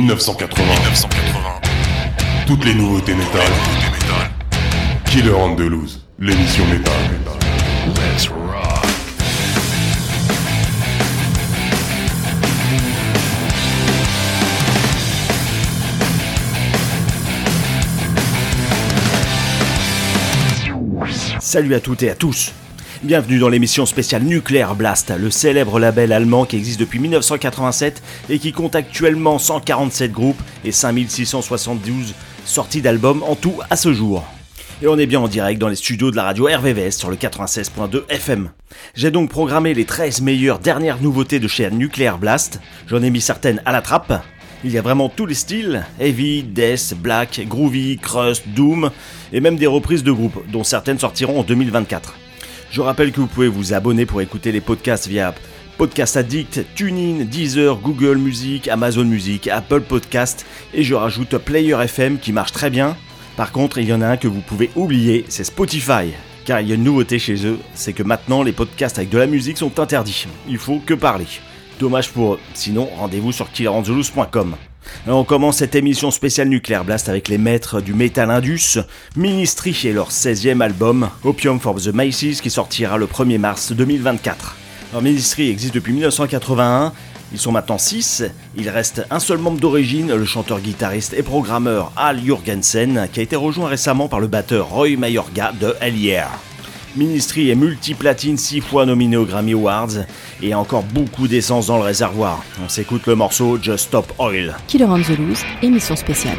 1980. 1980. Toutes les nouveautés métal. Killer Andalouse, l'émission métal. Let's rock. Salut à toutes et à tous Bienvenue dans l'émission spéciale Nuclear Blast, le célèbre label allemand qui existe depuis 1987 et qui compte actuellement 147 groupes et 5672 sorties d'albums en tout à ce jour. Et on est bien en direct dans les studios de la radio RVVS sur le 96.2 FM. J'ai donc programmé les 13 meilleures dernières nouveautés de chez Nuclear Blast. J'en ai mis certaines à la trappe. Il y a vraiment tous les styles, heavy, death, black, groovy, crust, doom, et même des reprises de groupes, dont certaines sortiront en 2024. Je rappelle que vous pouvez vous abonner pour écouter les podcasts via Podcast Addict, TuneIn, Deezer, Google Music, Amazon Music, Apple Podcast et je rajoute Player FM qui marche très bien. Par contre, il y en a un que vous pouvez oublier, c'est Spotify. Car il y a une nouveauté chez eux, c'est que maintenant les podcasts avec de la musique sont interdits. Il faut que parler. Dommage pour eux. Sinon, rendez-vous sur killerangelus.com. On commence cette émission spéciale Nuclear Blast avec les maîtres du Metal Indus, Ministry et leur 16e album, Opium for the Maces, qui sortira le 1er mars 2024. Alors, Ministry existe depuis 1981, ils sont maintenant 6, il reste un seul membre d'origine, le chanteur, guitariste et programmeur Al Jurgensen, qui a été rejoint récemment par le batteur Roy Mayorga de Hell Ministry est multiplatine, 6 fois nominé aux Grammy Awards et encore beaucoup d'essence dans le réservoir. On s'écoute le morceau Just Stop Oil. Killer on the Loose, émission spéciale.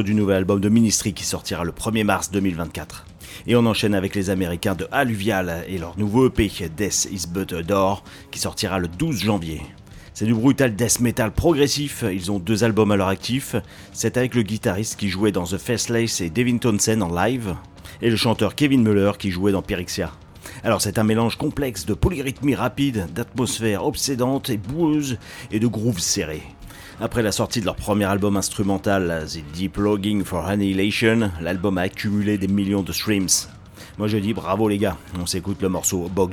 Du nouvel album de Ministry qui sortira le 1er mars 2024. Et on enchaîne avec les Américains de Alluvial et leur nouveau EP Death is But a Door qui sortira le 12 janvier. C'est du brutal death metal progressif, ils ont deux albums à leur actif, c'est avec le guitariste qui jouait dans The Faceless et Devin Townsend en live, et le chanteur Kevin Muller qui jouait dans Pyrexia. Alors c'est un mélange complexe de polyrythmie rapide, d'atmosphère obsédante et boueuse et de grooves serrés. Après la sortie de leur premier album instrumental, The Deep Logging for Annihilation, l'album a accumulé des millions de streams. Moi je dis bravo les gars, on s'écoute le morceau Bog.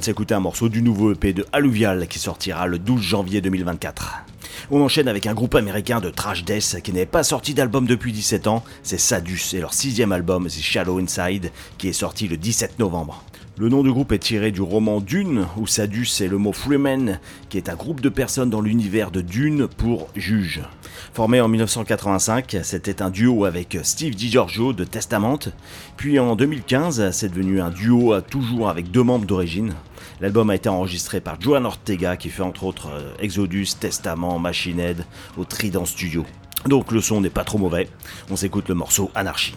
De s'écouter un morceau du nouveau EP de Alluvial qui sortira le 12 janvier 2024. On enchaîne avec un groupe américain de trash death qui n'est pas sorti d'album depuis 17 ans, c'est Sadus et leur sixième album The Shallow Inside qui est sorti le 17 novembre. Le nom du groupe est tiré du roman Dune, où Sadus est le mot Freeman, qui est un groupe de personnes dans l'univers de Dune pour juge. Formé en 1985, c'était un duo avec Steve DiGiorgio de Testament, puis en 2015, c'est devenu un duo toujours avec deux membres d'origine. L'album a été enregistré par Joan Ortega, qui fait entre autres euh, Exodus, Testament, Machine Head au Trident Studio. Donc le son n'est pas trop mauvais, on s'écoute le morceau Anarchy.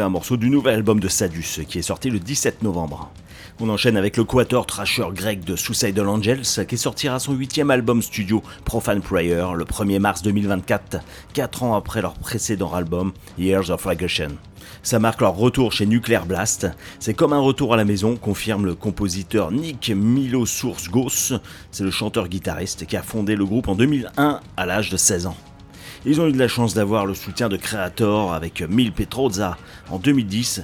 Un morceau du nouvel album de Sadus qui est sorti le 17 novembre. On enchaîne avec le quator trasher grec de Suicidal Angels qui sortira son huitième album studio Profane Prayer le 1er mars 2024, 4 ans après leur précédent album Years of Regression. Ça marque leur retour chez Nuclear Blast. C'est comme un retour à la maison, confirme le compositeur Nick Milo Source Gauss. C'est le chanteur-guitariste qui a fondé le groupe en 2001 à l'âge de 16 ans. Ils ont eu de la chance d'avoir le soutien de Creator avec Mil Petrozza en 2010.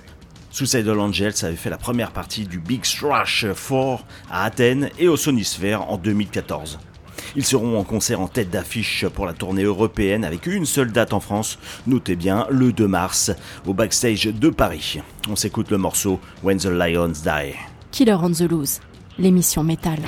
Suicidal Angels avait fait la première partie du Big Thrash 4 à Athènes et au Sonisphere en 2014. Ils seront en concert en tête d'affiche pour la tournée européenne avec une seule date en France, notez bien le 2 mars, au backstage de Paris. On s'écoute le morceau When the Lions Die. Killer on the Loose, l'émission métal.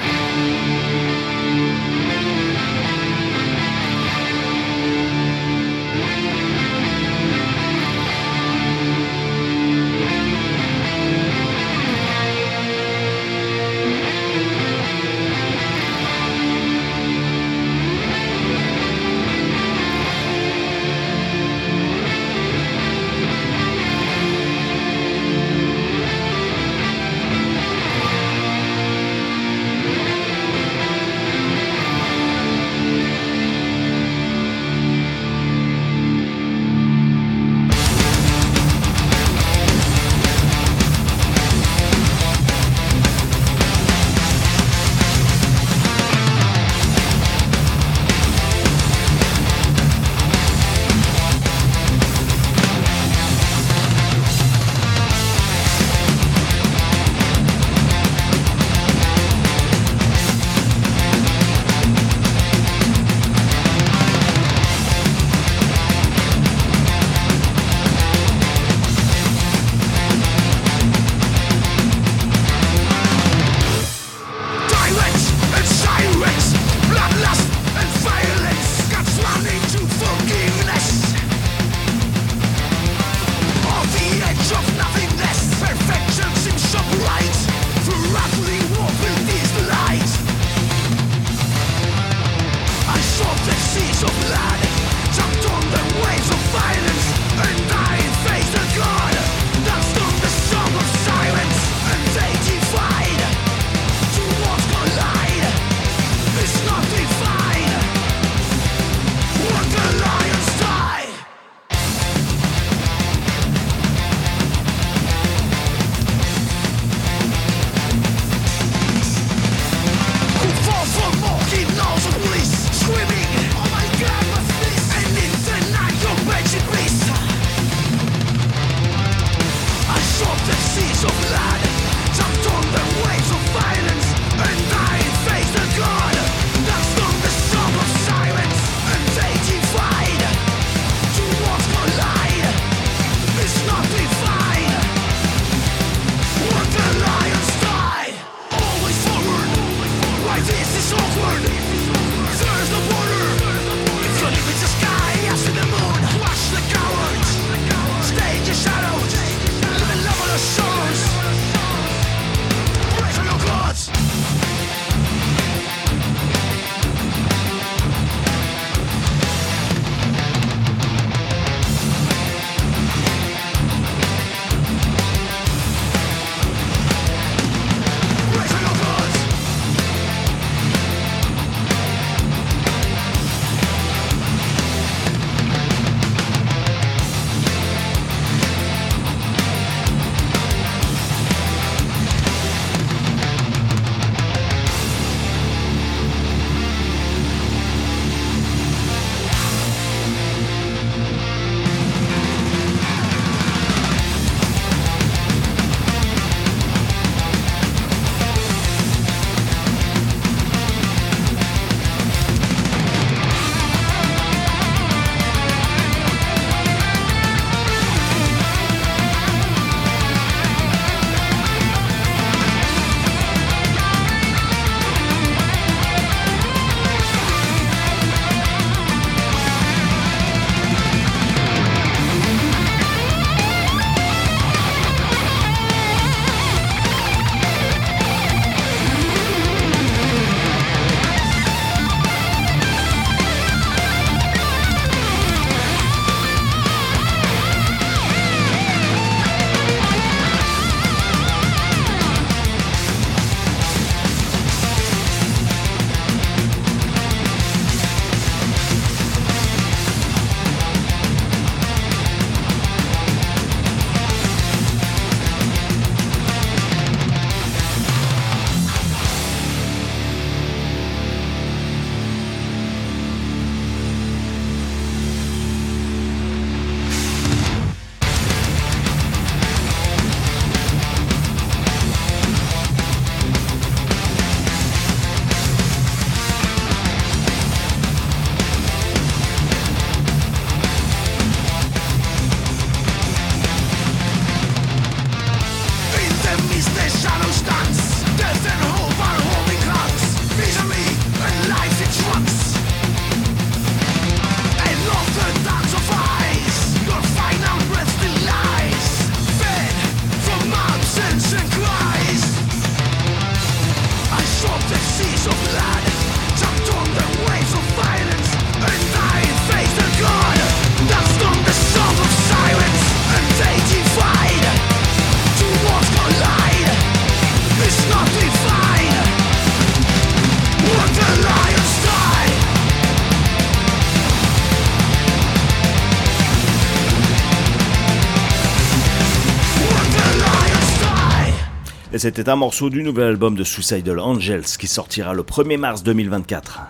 Et c'était un morceau du nouvel album de Suicidal Angels qui sortira le 1er mars 2024.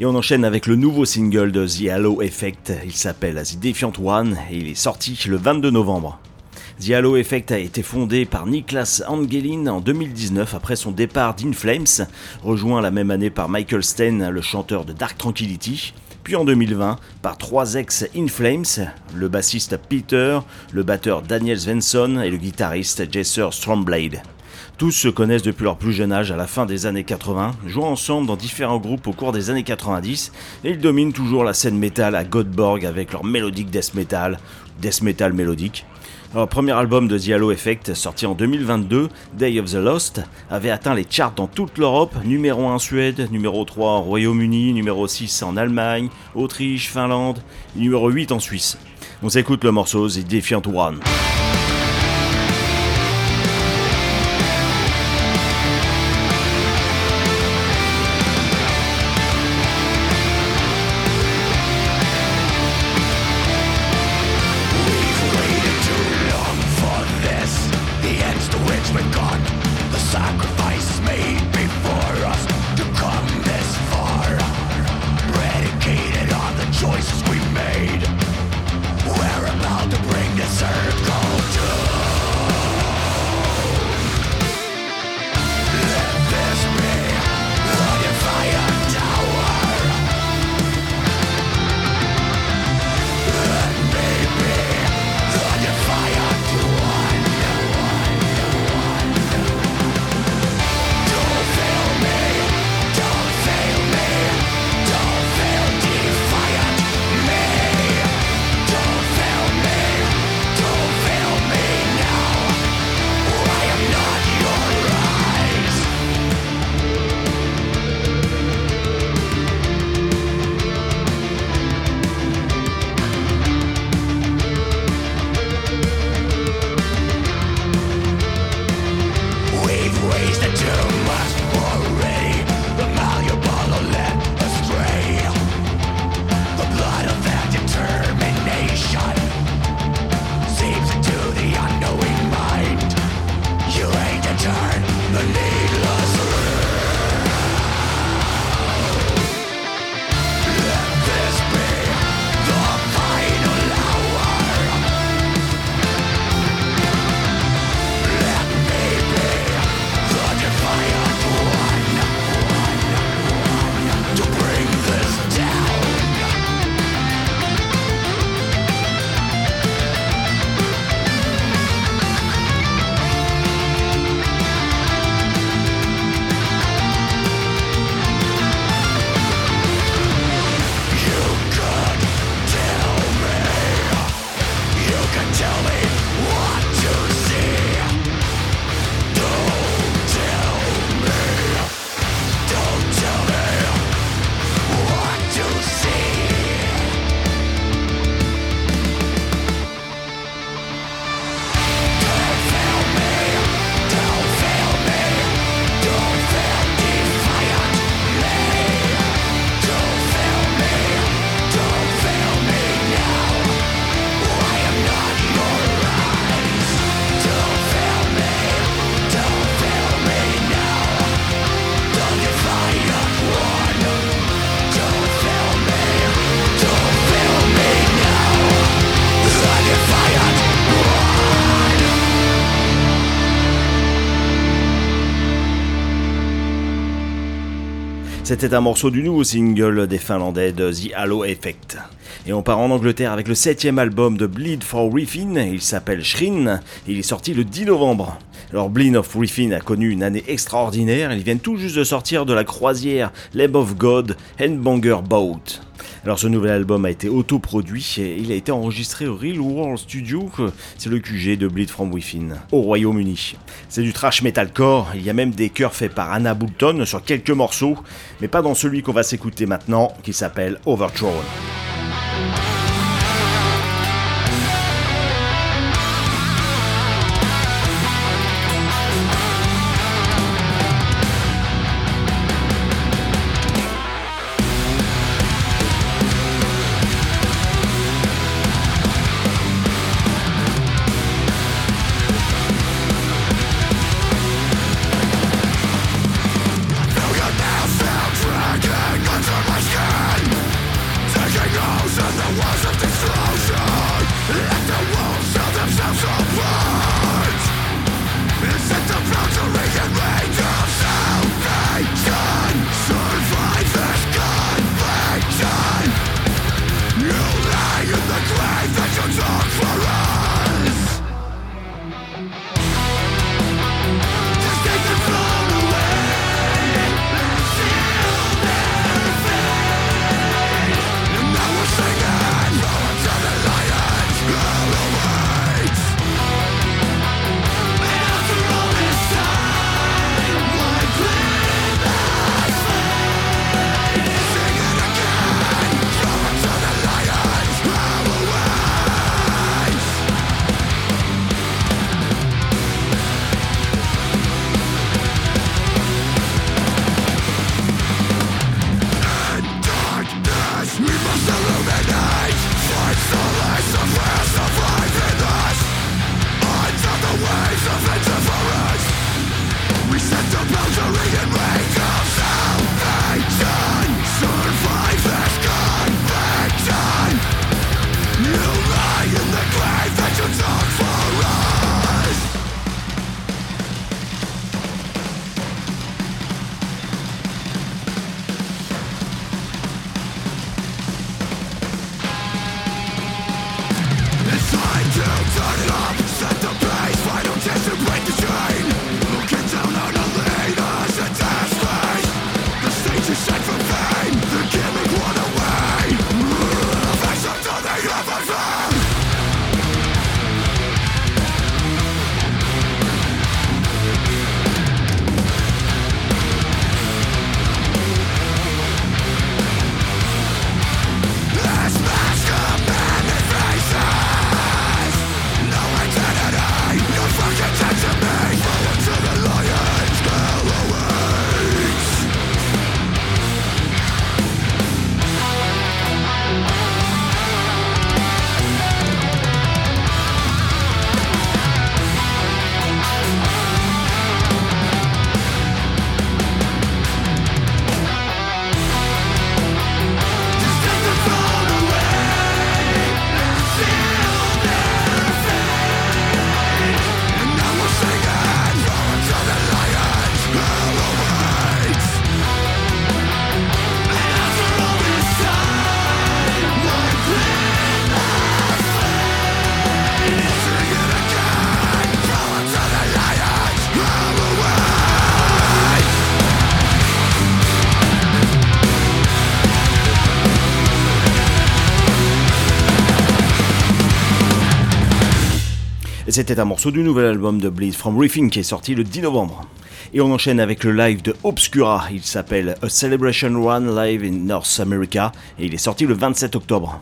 Et on enchaîne avec le nouveau single de The Halo Effect. Il s'appelle The Defiant One et il est sorti le 22 novembre. The Halo Effect a été fondé par Niklas Angelin en 2019 après son départ d'In Flames, rejoint la même année par Michael Stein, le chanteur de Dark Tranquility puis en 2020 par trois ex-In Flames, le bassiste Peter, le batteur Daniel Svensson et le guitariste Jesser Stromblade. Tous se connaissent depuis leur plus jeune âge à la fin des années 80, jouant ensemble dans différents groupes au cours des années 90, et ils dominent toujours la scène métal à Godborg avec leur mélodique death metal, death metal mélodique. Leur premier album de Halo Effect, sorti en 2022, Day of the Lost, avait atteint les charts dans toute l'Europe, numéro 1 en Suède, numéro 3 en Royaume-Uni, numéro 6 en Allemagne, Autriche, Finlande, numéro 8 en Suisse. On s'écoute le morceau The Defiant One. C'était un morceau du nouveau single des Finlandais de The Halo Effect. Et on part en Angleterre avec le septième album de Bleed for Riffin, il s'appelle Shrin, il est sorti le 10 novembre. Alors Bleed of Riffin a connu une année extraordinaire, ils viennent tout juste de sortir de la croisière Lab of God Handbanger Boat. Alors ce nouvel album a été autoproduit et il a été enregistré au Real World Studio, c'est le QG de Bleed from Within, au Royaume-Uni. C'est du trash metalcore, il y a même des chœurs faits par Anna Boulton sur quelques morceaux, mais pas dans celui qu'on va s'écouter maintenant, qui s'appelle Overthrown. Thank you c'était un morceau du nouvel album de Bleed from Riffing qui est sorti le 10 novembre. Et on enchaîne avec le live de Obscura, il s'appelle A Celebration Run Live in North America et il est sorti le 27 octobre.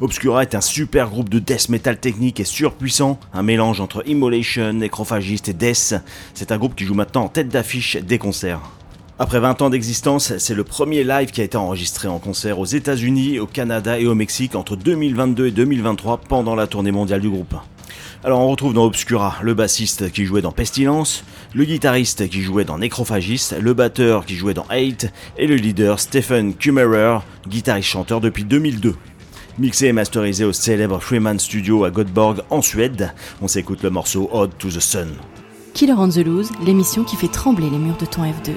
Obscura est un super groupe de death metal technique et surpuissant, un mélange entre Immolation, Nécrophagiste et Death. C'est un groupe qui joue maintenant en tête d'affiche des concerts. Après 20 ans d'existence, c'est le premier live qui a été enregistré en concert aux États-Unis, au Canada et au Mexique entre 2022 et 2023 pendant la tournée mondiale du groupe. Alors on retrouve dans Obscura le bassiste qui jouait dans Pestilence, le guitariste qui jouait dans Necrophagist, le batteur qui jouait dans Hate et le leader Stephen Kummerer, guitariste-chanteur depuis 2002. Mixé et masterisé au célèbre Freeman Studio à Göteborg en Suède, on s'écoute le morceau Odd to the Sun. Killer on the Loose, l'émission qui fait trembler les murs de ton F2.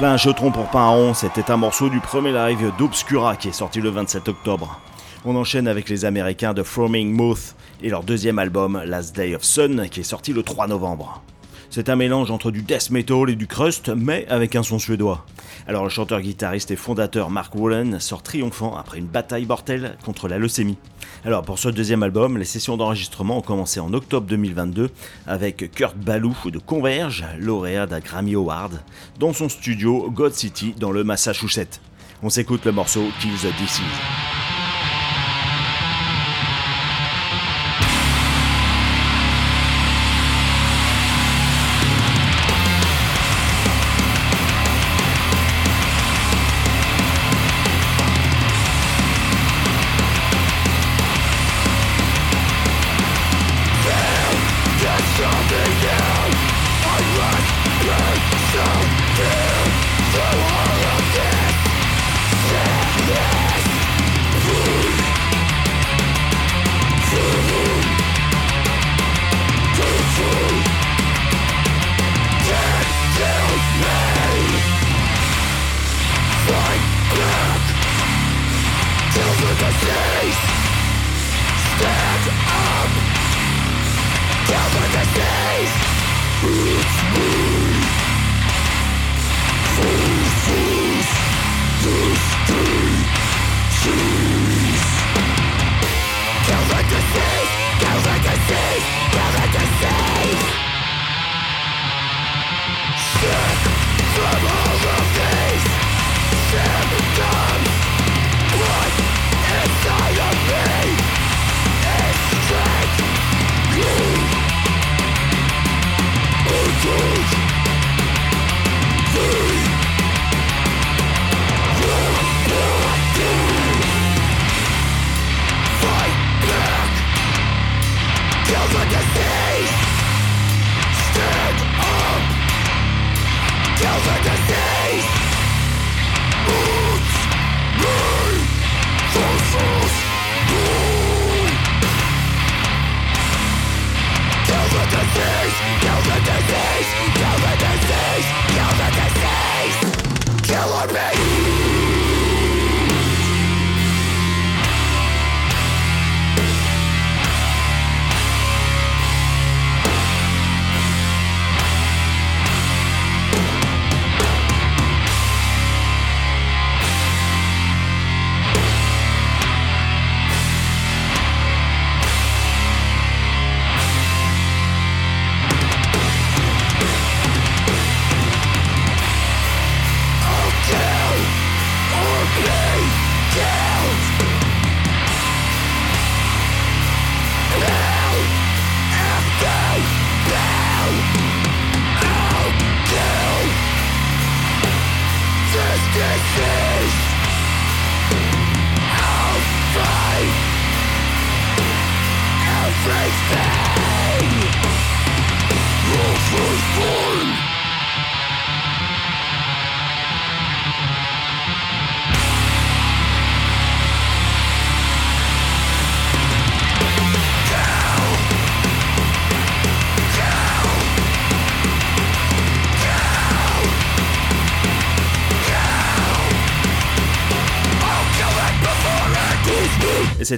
Plein jetron pour pain c'était un morceau du premier live d'Obscura qui est sorti le 27 octobre. On enchaîne avec les Américains de Foaming Mouth et leur deuxième album Last Day of Sun qui est sorti le 3 novembre. C'est un mélange entre du death metal et du crust, mais avec un son suédois. Alors le chanteur, guitariste et fondateur Mark Wallen sort triomphant après une bataille mortelle contre la leucémie. Alors pour ce deuxième album, les sessions d'enregistrement ont commencé en octobre 2022 avec Kurt Ballou de Converge, lauréat d'un Grammy Award, dans son studio God City dans le Massachusetts. On s'écoute le morceau Kill the Disease.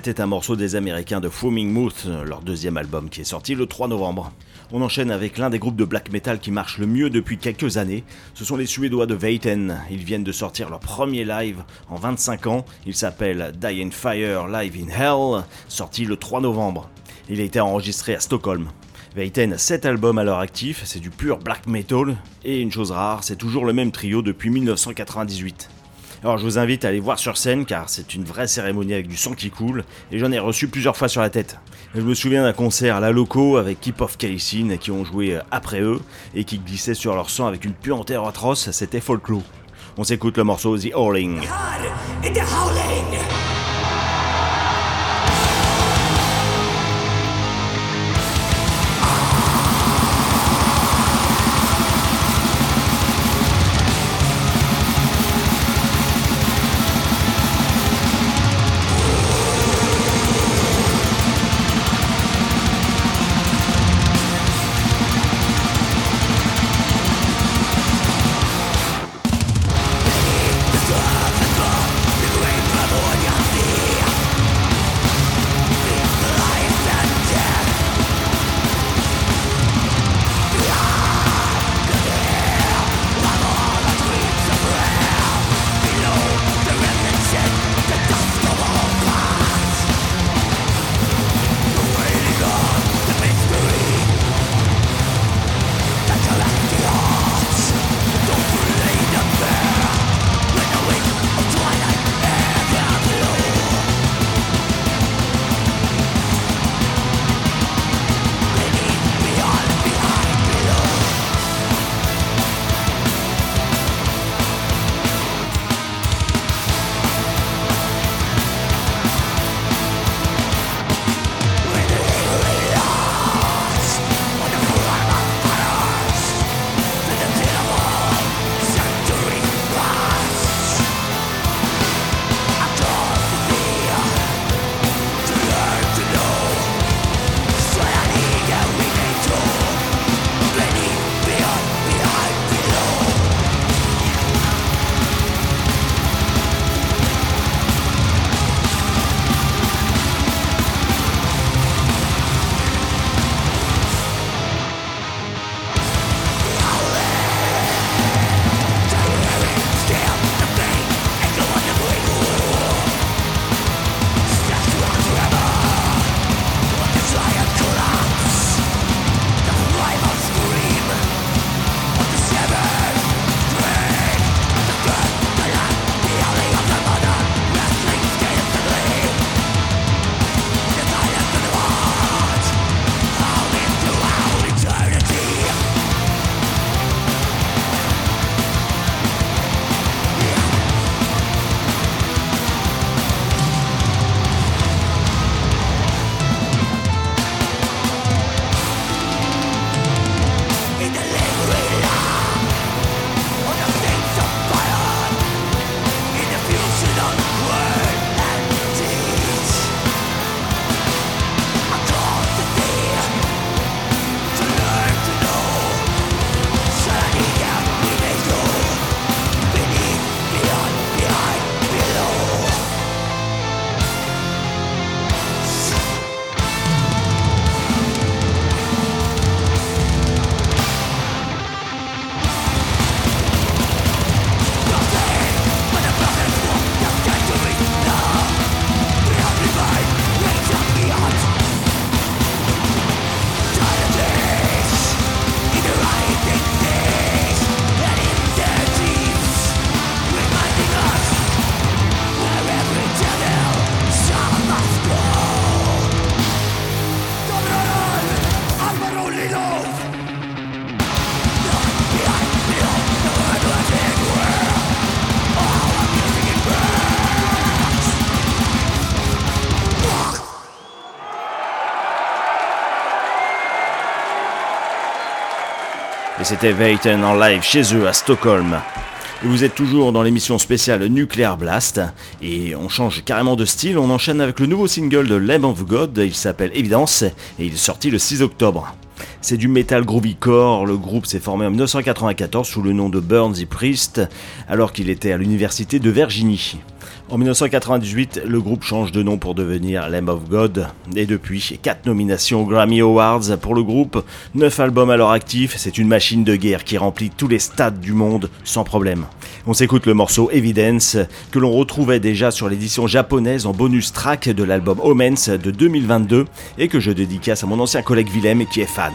C'était un morceau des Américains de Foaming Mouth, leur deuxième album qui est sorti le 3 novembre. On enchaîne avec l'un des groupes de black metal qui marche le mieux depuis quelques années. Ce sont les Suédois de Veiten. Ils viennent de sortir leur premier live en 25 ans. Il s'appelle Die in Fire Live in Hell, sorti le 3 novembre. Il a été enregistré à Stockholm. Veiten a 7 albums à leur actif, c'est du pur black metal, et une chose rare, c'est toujours le même trio depuis 1998. Alors je vous invite à aller voir sur scène car c'est une vraie cérémonie avec du sang qui coule et j'en ai reçu plusieurs fois sur la tête. Je me souviens d'un concert à la loco avec Keep of qui ont joué après eux et qui glissaient sur leur sang avec une puanteur atroce, c'était folklore. On s'écoute le morceau The Howling. Et c'était Veyton en live chez eux à Stockholm. Et vous êtes toujours dans l'émission spéciale Nuclear Blast. Et on change carrément de style. On enchaîne avec le nouveau single de Lamb of God. Il s'appelle Evidence et il est sorti le 6 octobre. C'est du metal groovy core. Le groupe s'est formé en 1994 sous le nom de Burns the Priest alors qu'il était à l'université de Virginie. En 1998, le groupe change de nom pour devenir Lamb of God, et depuis, 4 nominations aux Grammy Awards pour le groupe, 9 albums à leur actif, c'est une machine de guerre qui remplit tous les stades du monde sans problème. On s'écoute le morceau Evidence, que l'on retrouvait déjà sur l'édition japonaise en bonus track de l'album Omens de 2022, et que je dédicace à mon ancien collègue Willem qui est fan.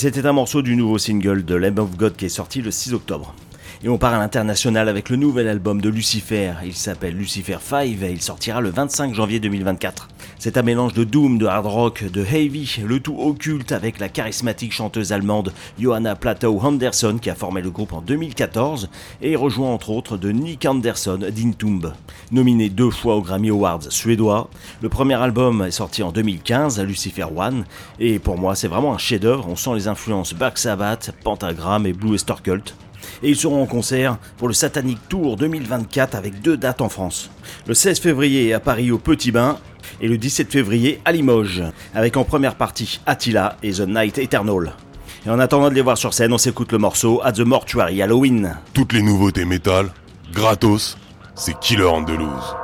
C'était un morceau du nouveau single de Lamb of God qui est sorti le 6 octobre. Et on part à l'international avec le nouvel album de Lucifer. Il s'appelle Lucifer 5 et il sortira le 25 janvier 2024. C'est un mélange de doom, de hard rock, de heavy, le tout occulte avec la charismatique chanteuse allemande Johanna Plateau Anderson qui a formé le groupe en 2014 et rejoint entre autres de Nick Anderson d'Intumb. Nominé deux fois aux Grammy Awards suédois, le premier album est sorti en 2015, Lucifer One, et pour moi c'est vraiment un chef-d'œuvre. On sent les influences Black Sabbath, Pentagram et Blue Oyster Cult et ils seront en concert pour le Satanic Tour 2024 avec deux dates en France. Le 16 février à Paris au Petit Bain et le 17 février à Limoges, avec en première partie Attila et The Night Eternal. Et en attendant de les voir sur scène, on s'écoute le morceau At the Mortuary Halloween. Toutes les nouveautés métal, gratos, c'est Killer Andalouse.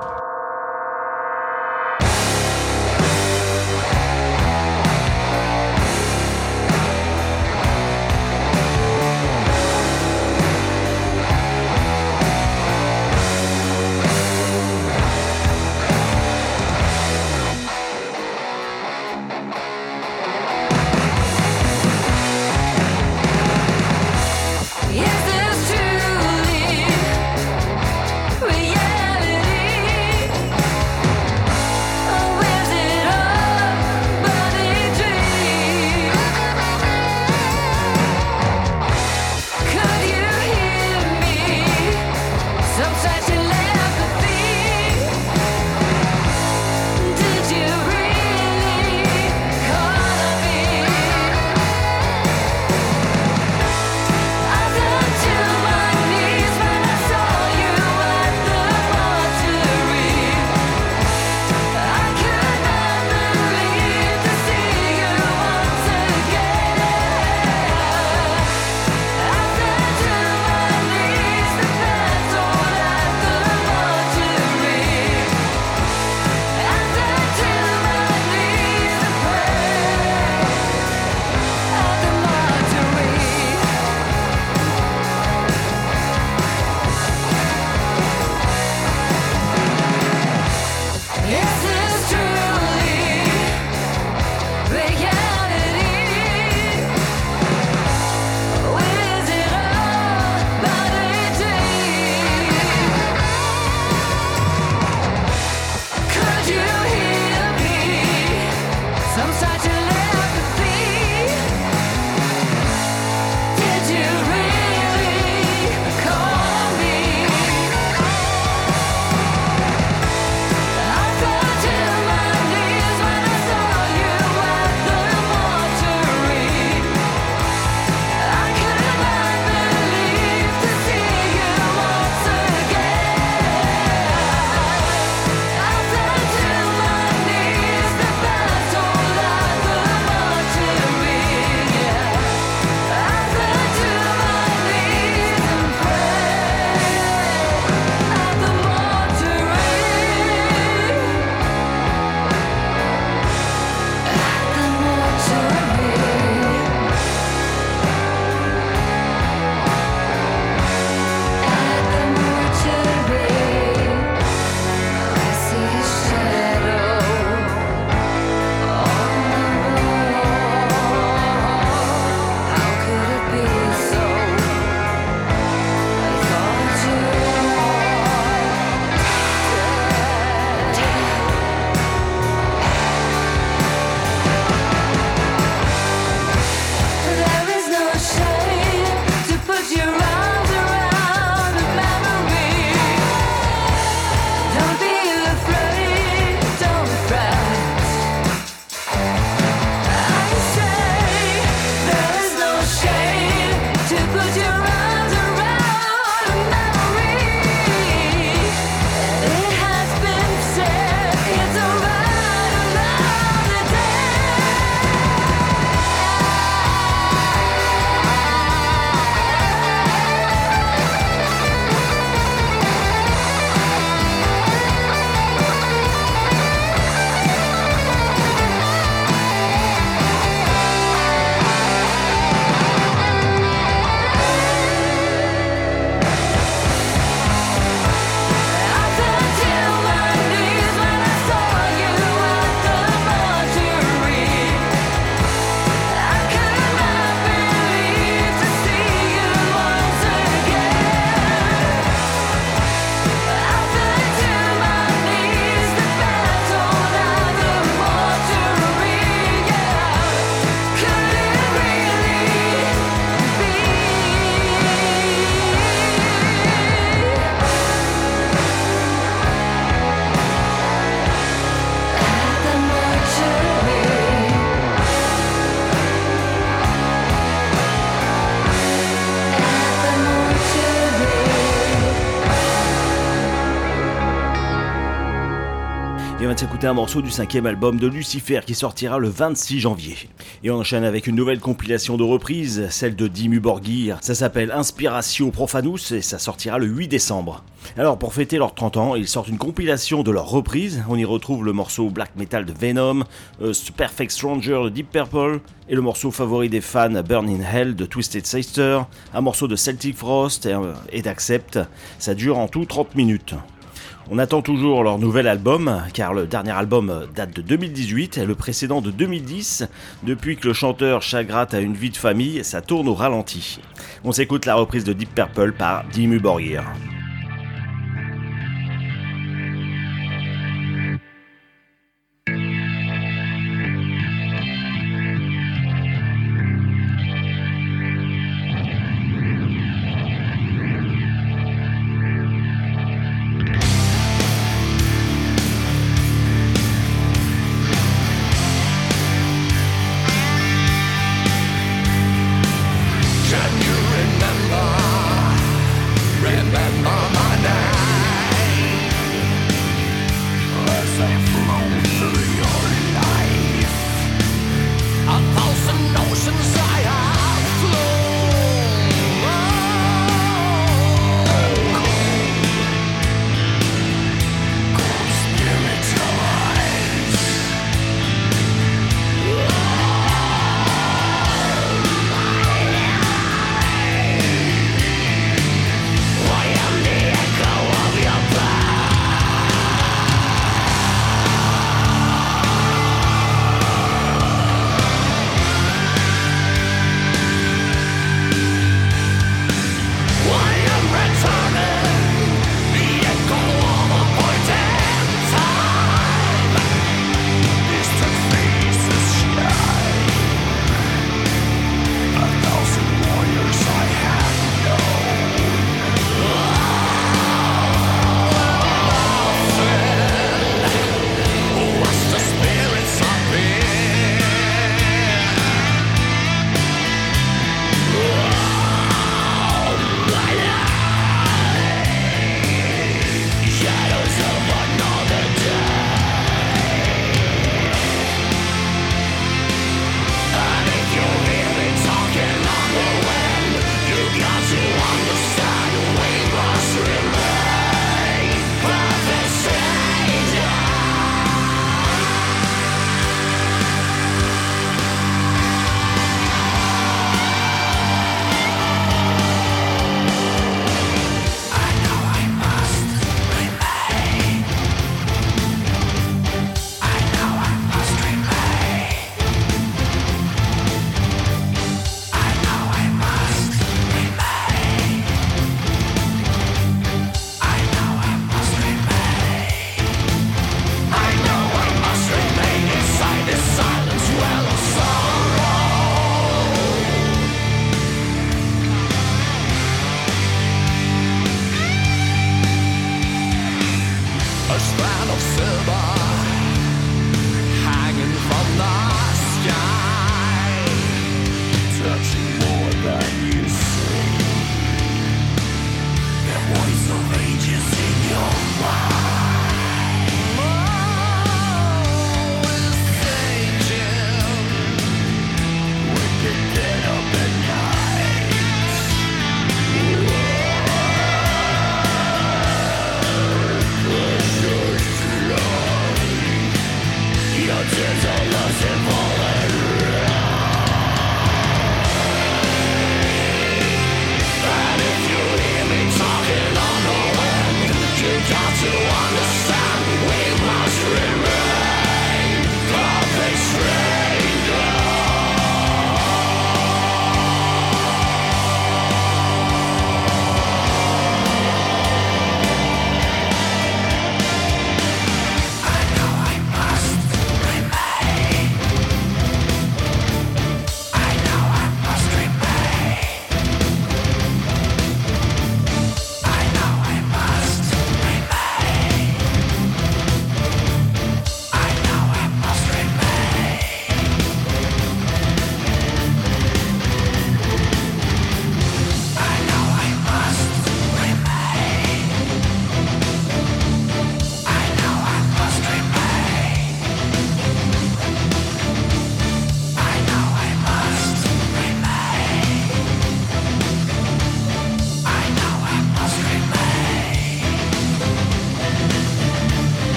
Va s'écouter un morceau du cinquième album de Lucifer qui sortira le 26 janvier. Et on enchaîne avec une nouvelle compilation de reprises, celle de Dimmu Borgir. Ça s'appelle Inspiratio Profanus et ça sortira le 8 décembre. Alors pour fêter leurs 30 ans, ils sortent une compilation de leurs reprises. On y retrouve le morceau black metal de Venom, A Perfect Stranger de Deep Purple et le morceau favori des fans Burn in Hell de Twisted Sister, un morceau de Celtic Frost et, et d'Accept. Ça dure en tout 30 minutes. On attend toujours leur nouvel album, car le dernier album date de 2018 et le précédent de 2010. Depuis que le chanteur Chagrat a une vie de famille, ça tourne au ralenti. On s'écoute la reprise de Deep Purple par Dimmu Borgir.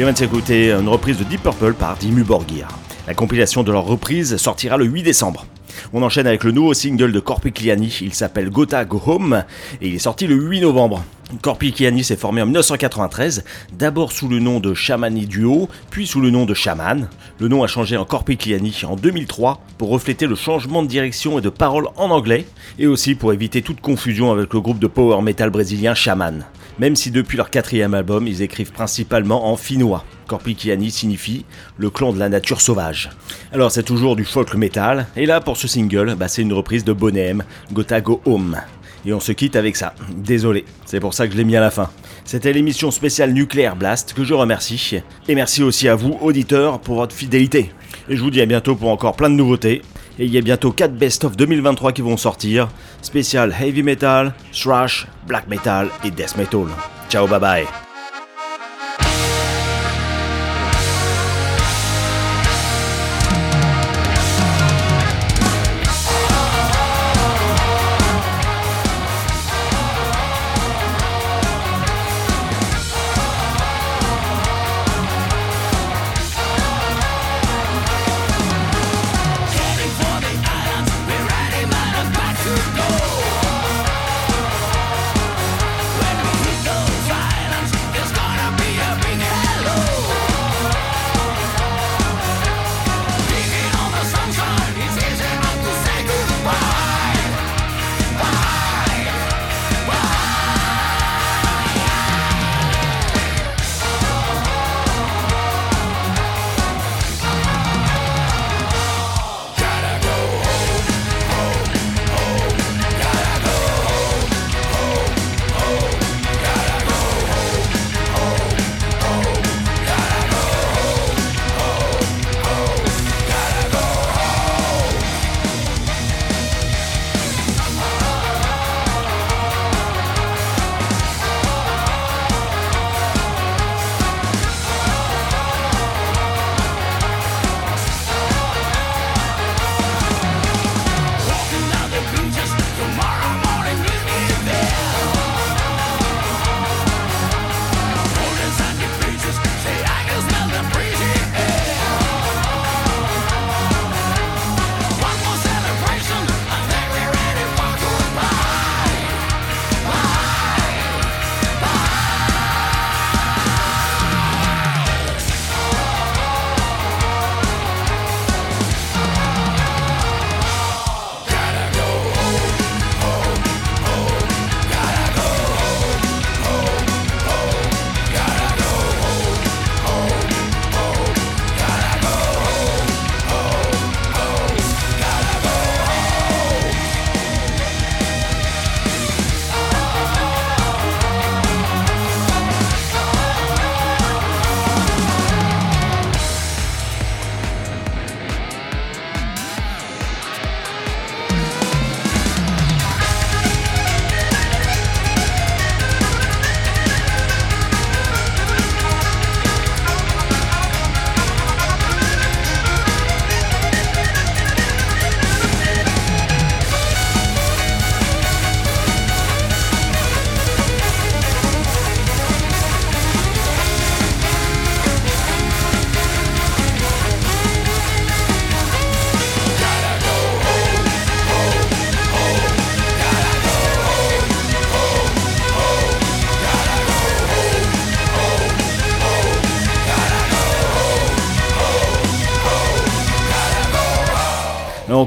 Et on vient une reprise de Deep Purple par Dimmu Borgir. La compilation de leur reprise sortira le 8 décembre. On enchaîne avec le nouveau single de Corpicliani, il s'appelle Gotha Go Home et il est sorti le 8 novembre. Corpicliani s'est formé en 1993, d'abord sous le nom de Shamani Duo, puis sous le nom de Shaman. Le nom a changé en Corpicliani en 2003 pour refléter le changement de direction et de parole en anglais, et aussi pour éviter toute confusion avec le groupe de power metal brésilien Shaman. Même si depuis leur quatrième album, ils écrivent principalement en finnois. Corpicliani signifie le clan de la nature sauvage. Alors c'est toujours du folk metal, et là pour ce single, bah, c'est une reprise de Bonem, Gotha Go Home. Et on se quitte avec ça. Désolé, c'est pour ça que je l'ai mis à la fin. C'était l'émission spéciale Nuclear Blast que je remercie. Et merci aussi à vous, auditeurs, pour votre fidélité. Et je vous dis à bientôt pour encore plein de nouveautés. Et il y a bientôt 4 best-of 2023 qui vont sortir. Spécial heavy metal, thrash, black metal et death metal. Ciao, bye bye.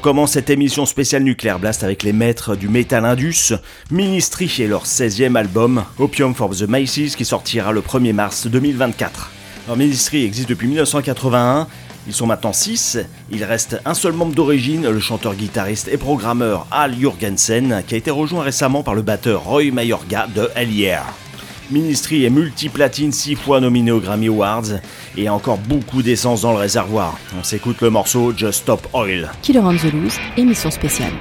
Commence cette émission spéciale Nuclear Blast avec les maîtres du Metal Indus, Ministry et leur 16e album, Opium for the Maces, qui sortira le 1er mars 2024. Alors Ministry existe depuis 1981, ils sont maintenant 6, il reste un seul membre d'origine, le chanteur, guitariste et programmeur Al Jurgensen, qui a été rejoint récemment par le batteur Roy Mayorga de Hell Ministry est multiplatine, 6 fois nominé aux Grammy Awards et encore beaucoup d'essence dans le réservoir. On s'écoute le morceau Just Stop Oil. Killer on the Loose, émission spéciale.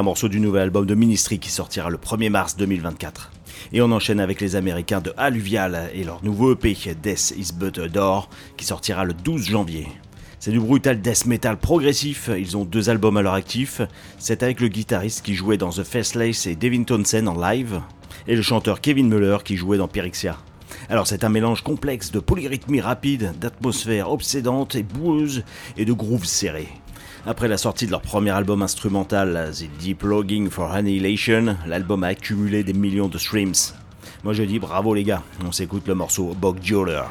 Un morceau du nouvel album de Ministry qui sortira le 1er mars 2024. Et on enchaîne avec les Américains de Alluvial et leur nouveau EP Death is But a Door qui sortira le 12 janvier. C'est du brutal death metal progressif, ils ont deux albums à leur actif, c'est avec le guitariste qui jouait dans The Faceless et Devin Townsend en live, et le chanteur Kevin Muller qui jouait dans Pyrexia. Alors c'est un mélange complexe de polyrythmie rapide, d'atmosphère obsédante et boueuse et de grooves serrés. Après la sortie de leur premier album instrumental, The Deep Logging for Annihilation, l'album a accumulé des millions de streams. Moi je dis bravo les gars, on s'écoute le morceau Bog Jeweler.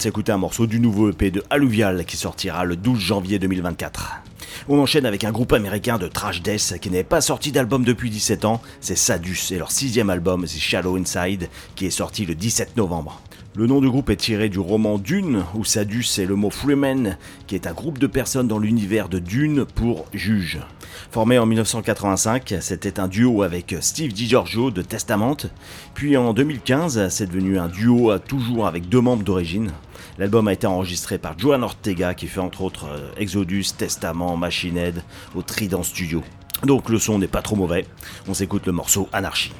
De s'écouter un morceau du nouveau EP de Alluvial qui sortira le 12 janvier 2024. On enchaîne avec un groupe américain de trash death qui n'est pas sorti d'album depuis 17 ans, c'est Sadus et leur sixième album, The Shallow Inside, qui est sorti le 17 novembre. Le nom du groupe est tiré du roman Dune, où Sadus est le mot Freeman, qui est un groupe de personnes dans l'univers de Dune pour juge. Formé en 1985, c'était un duo avec Steve DiGiorgio de Testament, puis en 2015, c'est devenu un duo toujours avec deux membres d'origine. L'album a été enregistré par Joan Ortega qui fait entre autres euh, Exodus, Testament, Machine Head au Trident Studio. Donc le son n'est pas trop mauvais, on s'écoute le morceau Anarchy.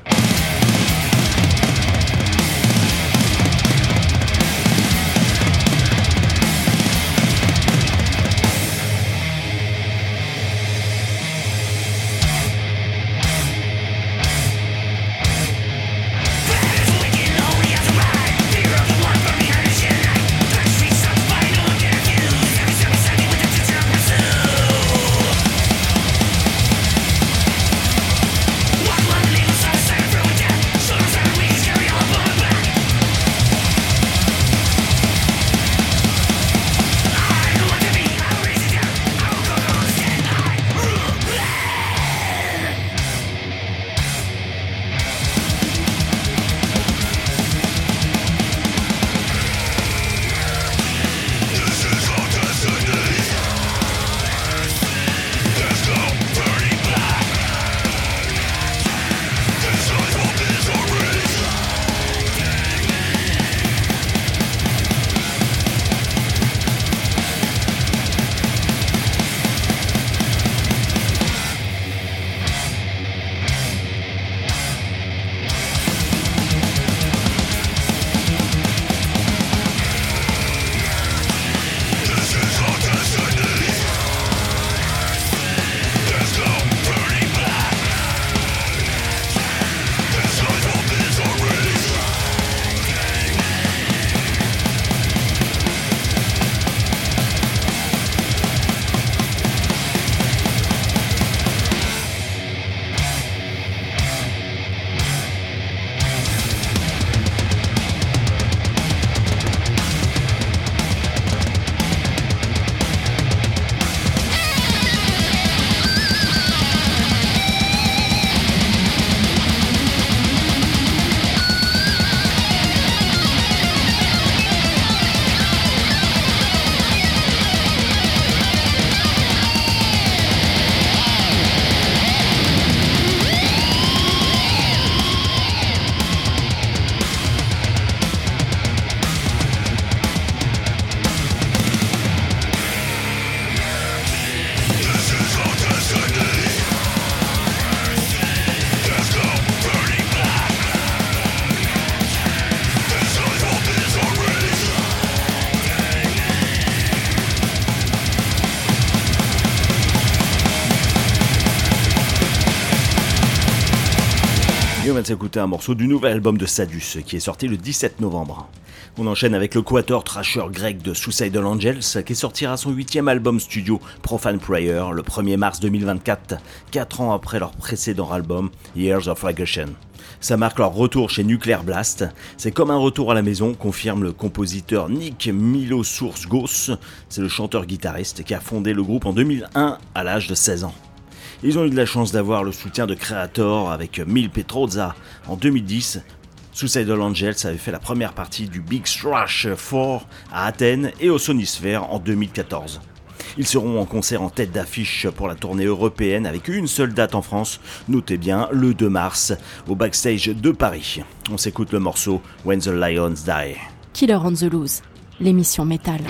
On va s'écouter un morceau du nouvel album de Sadus qui est sorti le 17 novembre. On enchaîne avec le quator trasher grec de Suicidal Angels qui sortira son huitième album studio Profane Prayer le 1er mars 2024, 4 ans après leur précédent album Years of Regression. Ça marque leur retour chez Nuclear Blast. C'est comme un retour à la maison, confirme le compositeur Nick Milosoursgos. C'est le chanteur-guitariste qui a fondé le groupe en 2001 à l'âge de 16 ans. Ils ont eu de la chance d'avoir le soutien de Creator avec Mil Petrozza en 2010. Suicidal Angels avait fait la première partie du Big Thrash 4 à Athènes et au Sonisphere en 2014. Ils seront en concert en tête d'affiche pour la tournée européenne avec une seule date en France, notez bien le 2 mars, au backstage de Paris. On s'écoute le morceau When the Lions Die. Killer on the Loose, l'émission métal.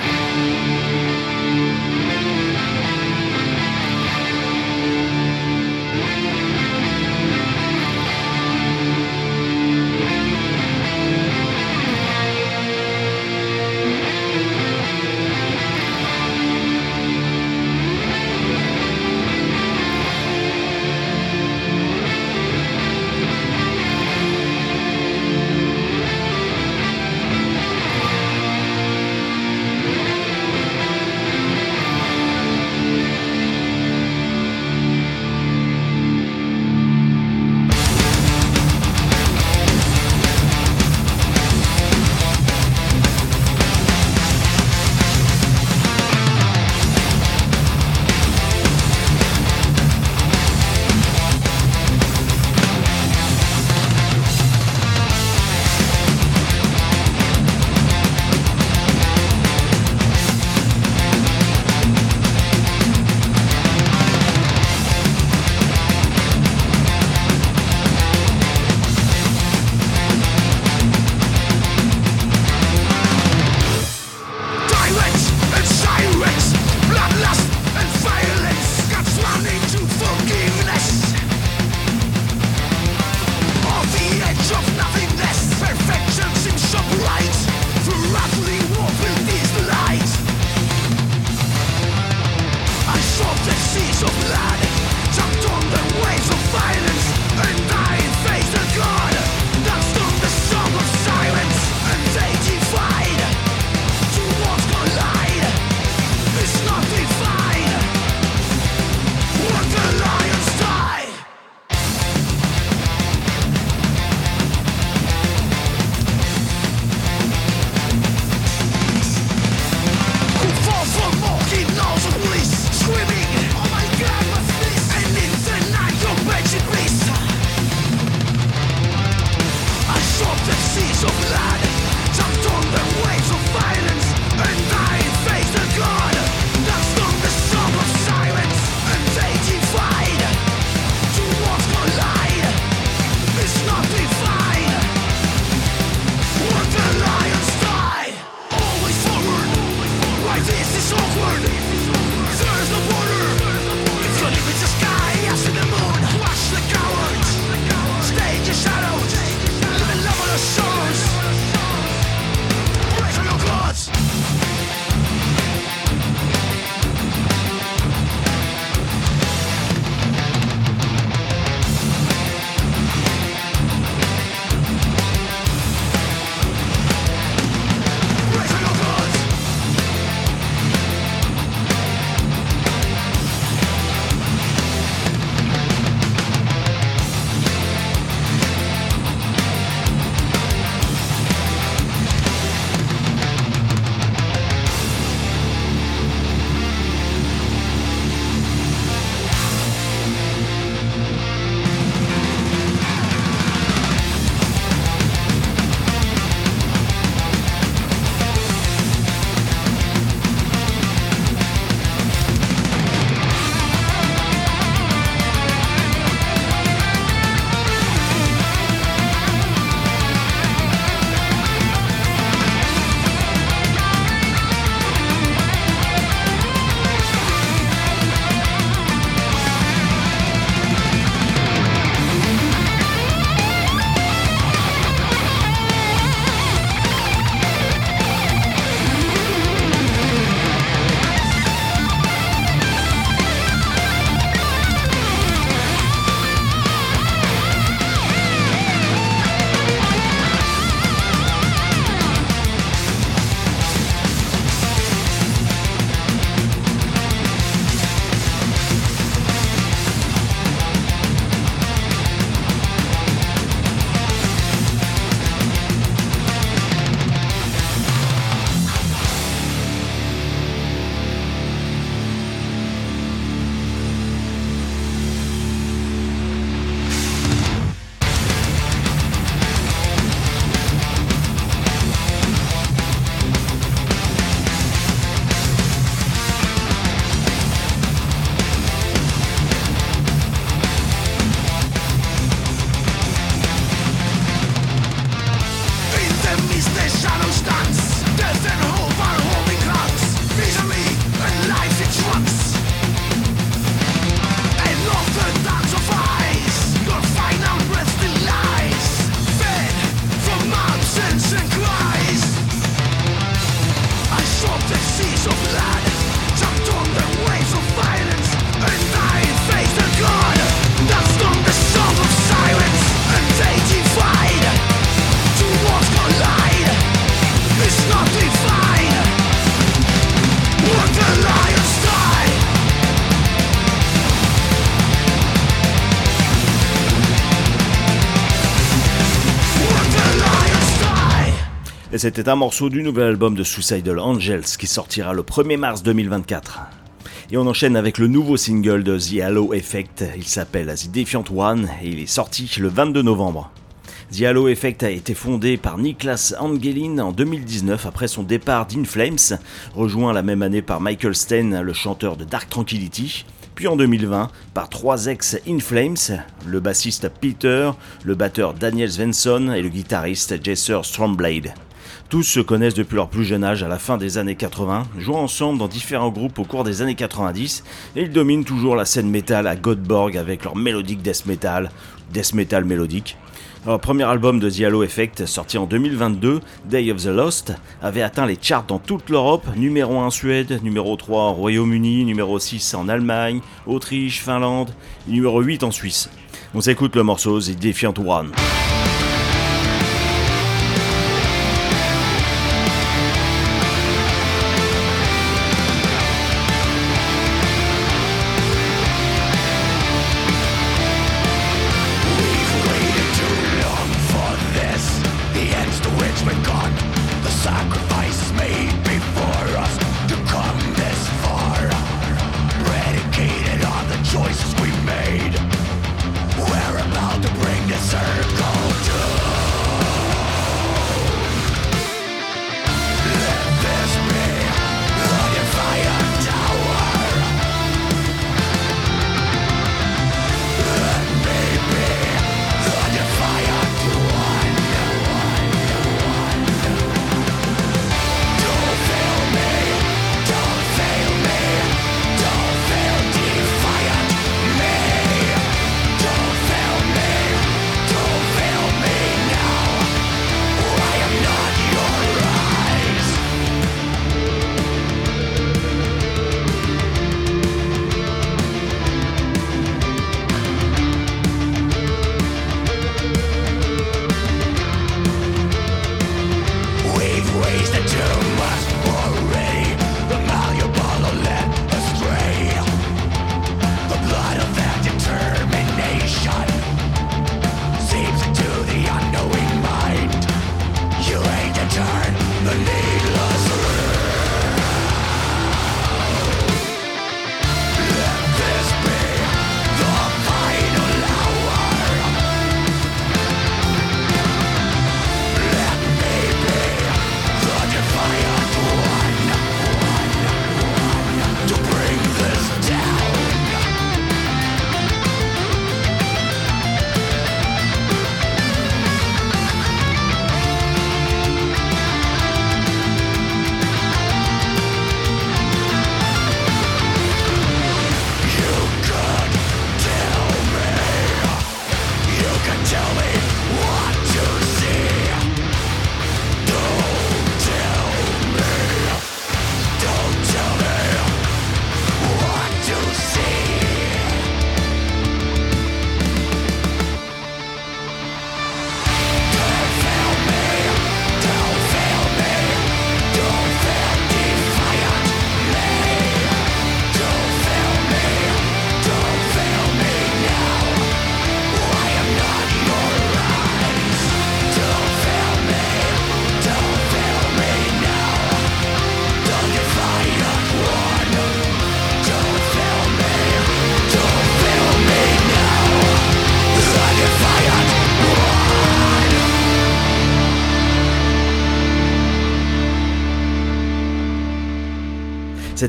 C'était un morceau du nouvel album de Suicidal Angels qui sortira le 1er mars 2024. Et on enchaîne avec le nouveau single de The Halo Effect, il s'appelle The Defiant One et il est sorti le 22 novembre. The Halo Effect a été fondé par Niklas Angelin en 2019 après son départ d'In Flames, rejoint la même année par Michael Stein, le chanteur de Dark Tranquillity, puis en 2020 par trois ex-In Flames, le bassiste Peter, le batteur Daniel Svensson et le guitariste Jesser Stromblade. Tous se connaissent depuis leur plus jeune âge à la fin des années 80, jouant ensemble dans différents groupes au cours des années 90, et ils dominent toujours la scène métal à Godborg avec leur mélodique death metal, death metal mélodique. Leur premier album de The Halo Effect, sorti en 2022, Day of the Lost, avait atteint les charts dans toute l'Europe, numéro 1 en Suède, numéro 3 en Royaume-Uni, numéro 6 en Allemagne, Autriche, Finlande, et numéro 8 en Suisse. On s'écoute le morceau The Defiant One.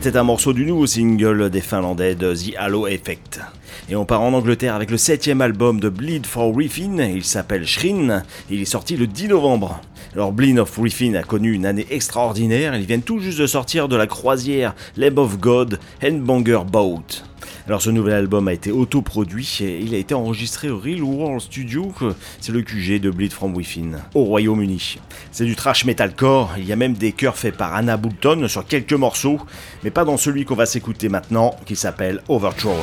C'était un morceau du nouveau single des Finlandais de The Halo Effect. Et on part en Angleterre avec le septième album de Bleed for Riffin, il s'appelle Shrin, il est sorti le 10 novembre. Alors Bleed of Riffin a connu une année extraordinaire, ils viennent tout juste de sortir de la croisière Lamb of God Handbanger Boat. Alors ce nouvel album a été autoproduit et il a été enregistré au Real World Studio, c'est le QG de Bleed from Within, au Royaume-Uni. C'est du trash metalcore, il y a même des chœurs faits par Anna Boulton sur quelques morceaux, mais pas dans celui qu'on va s'écouter maintenant, qui s'appelle Overthrown.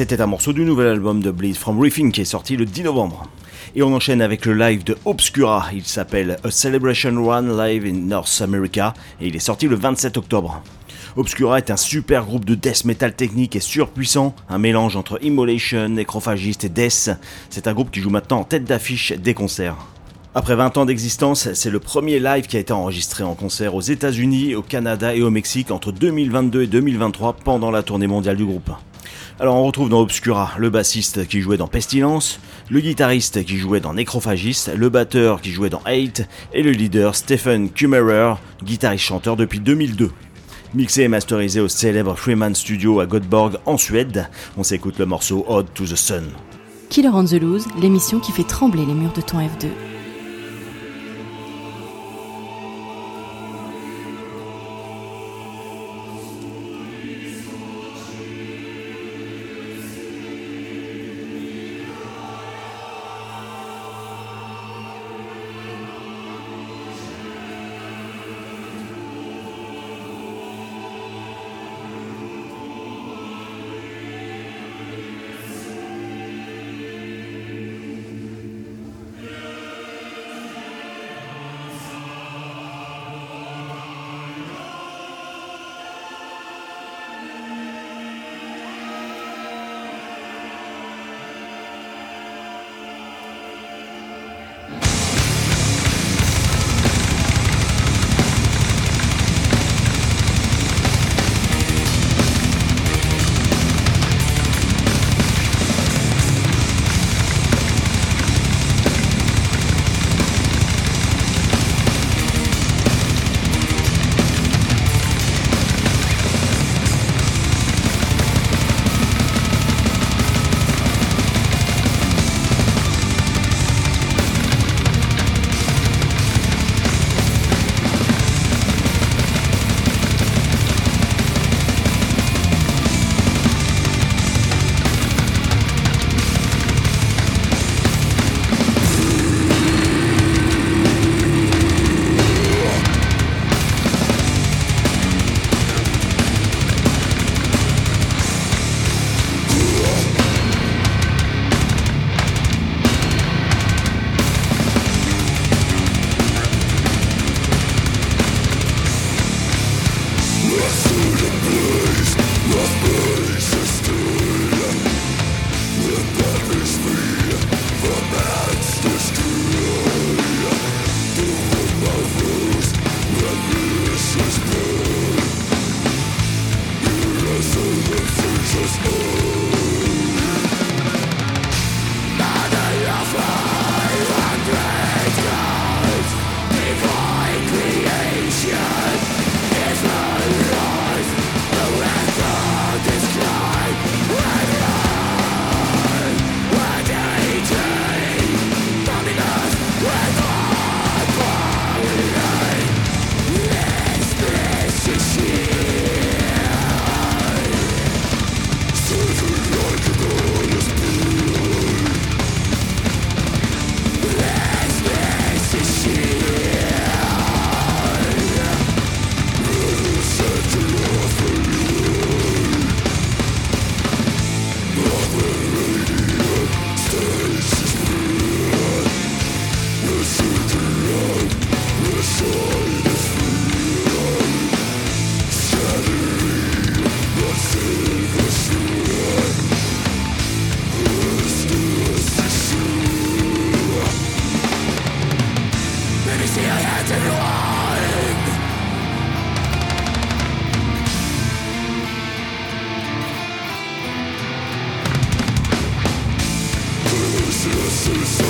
C'était un morceau du nouvel album de Bleed from Reefing qui est sorti le 10 novembre. Et on enchaîne avec le live de Obscura, il s'appelle A Celebration Run Live in North America et il est sorti le 27 octobre. Obscura est un super groupe de death metal technique et surpuissant, un mélange entre Immolation, Nécrophagiste et Death. C'est un groupe qui joue maintenant en tête d'affiche des concerts. Après 20 ans d'existence, c'est le premier live qui a été enregistré en concert aux États-Unis, au Canada et au Mexique entre 2022 et 2023 pendant la tournée mondiale du groupe. Alors on retrouve dans Obscura le bassiste qui jouait dans Pestilence, le guitariste qui jouait dans Necrophagist, le batteur qui jouait dans Hate et le leader Stephen Kummerer, guitariste-chanteur depuis 2002. Mixé et masterisé au célèbre Freeman Studio à Göteborg en Suède, on s'écoute le morceau Odd to the Sun. Killer on the Loose, l'émission qui fait trembler les murs de ton F2. Suicide.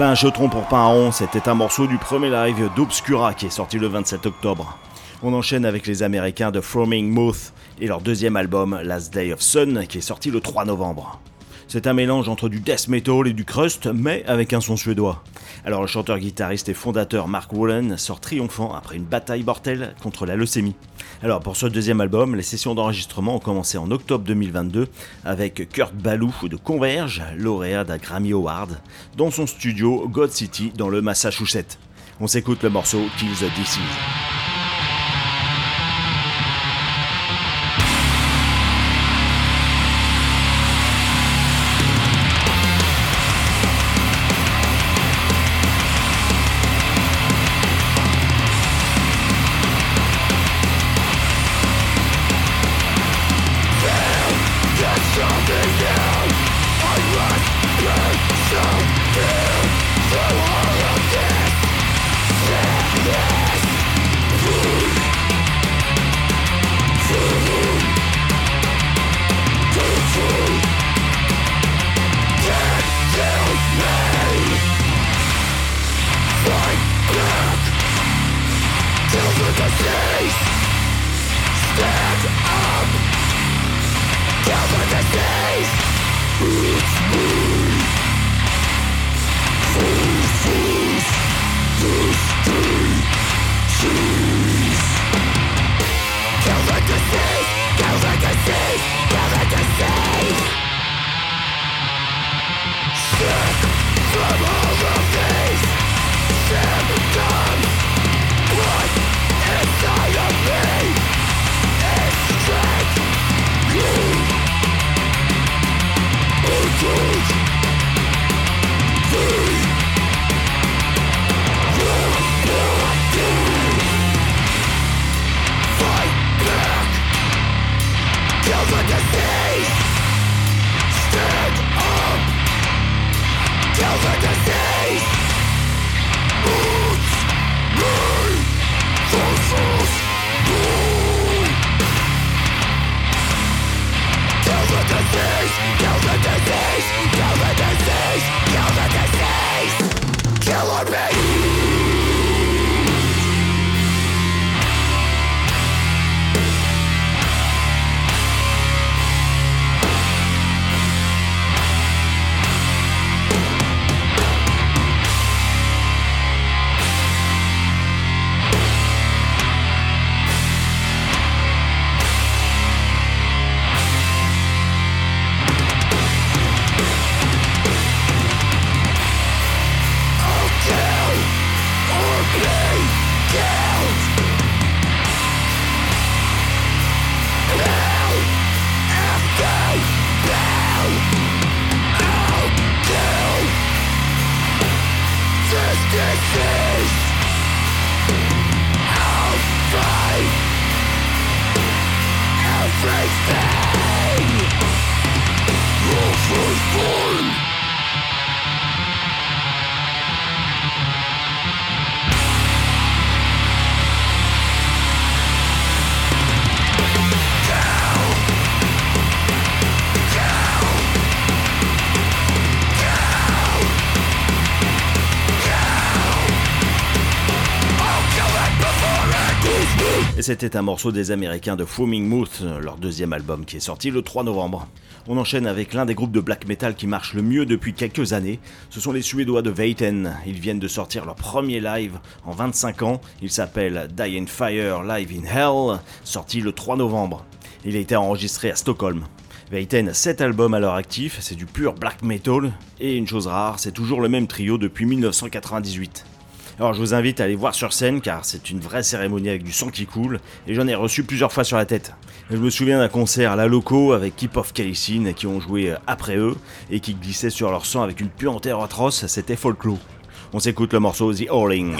Plein jetron pour rond, c'était un morceau du premier live d'Obscura qui est sorti le 27 octobre. On enchaîne avec les Américains de Froming Mouth et leur deuxième album Last Day of Sun qui est sorti le 3 novembre. C'est un mélange entre du death metal et du crust, mais avec un son suédois. Alors le chanteur, guitariste et fondateur Mark Wallen sort triomphant après une bataille mortelle contre la leucémie. Alors pour ce deuxième album, les sessions d'enregistrement ont commencé en octobre 2022 avec Kurt Ballou de Converge, lauréat d'un Grammy Award, dans son studio God City dans le Massachusetts. On s'écoute le morceau Kill the Disease. C'était un morceau des Américains de Foaming Mouth, leur deuxième album qui est sorti le 3 novembre. On enchaîne avec l'un des groupes de black metal qui marche le mieux depuis quelques années. Ce sont les Suédois de Veiten. Ils viennent de sortir leur premier live en 25 ans. Il s'appelle Die in Fire Live in Hell, sorti le 3 novembre. Il a été enregistré à Stockholm. Veiten a 7 albums à leur actif, c'est du pur black metal, et une chose rare, c'est toujours le même trio depuis 1998. Alors je vous invite à aller voir sur scène car c'est une vraie cérémonie avec du sang qui coule et j'en ai reçu plusieurs fois sur la tête. Je me souviens d'un concert à la loco avec Keep of Calicine qui ont joué après eux et qui glissaient sur leur sang avec une puanteur atroce, c'était Folklore. On s'écoute le morceau The Howling.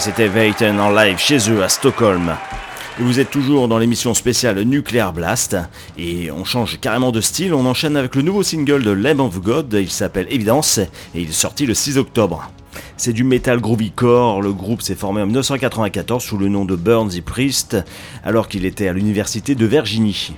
Et c'était Veyton en live chez eux à Stockholm. Et vous êtes toujours dans l'émission spéciale Nuclear Blast et on change carrément de style, on enchaîne avec le nouveau single de Lamb of God, il s'appelle Evidence et il est sorti le 6 octobre. C'est du metal groovy core, le groupe s'est formé en 1994 sous le nom de Burns the Priest alors qu'il était à l'université de Virginie.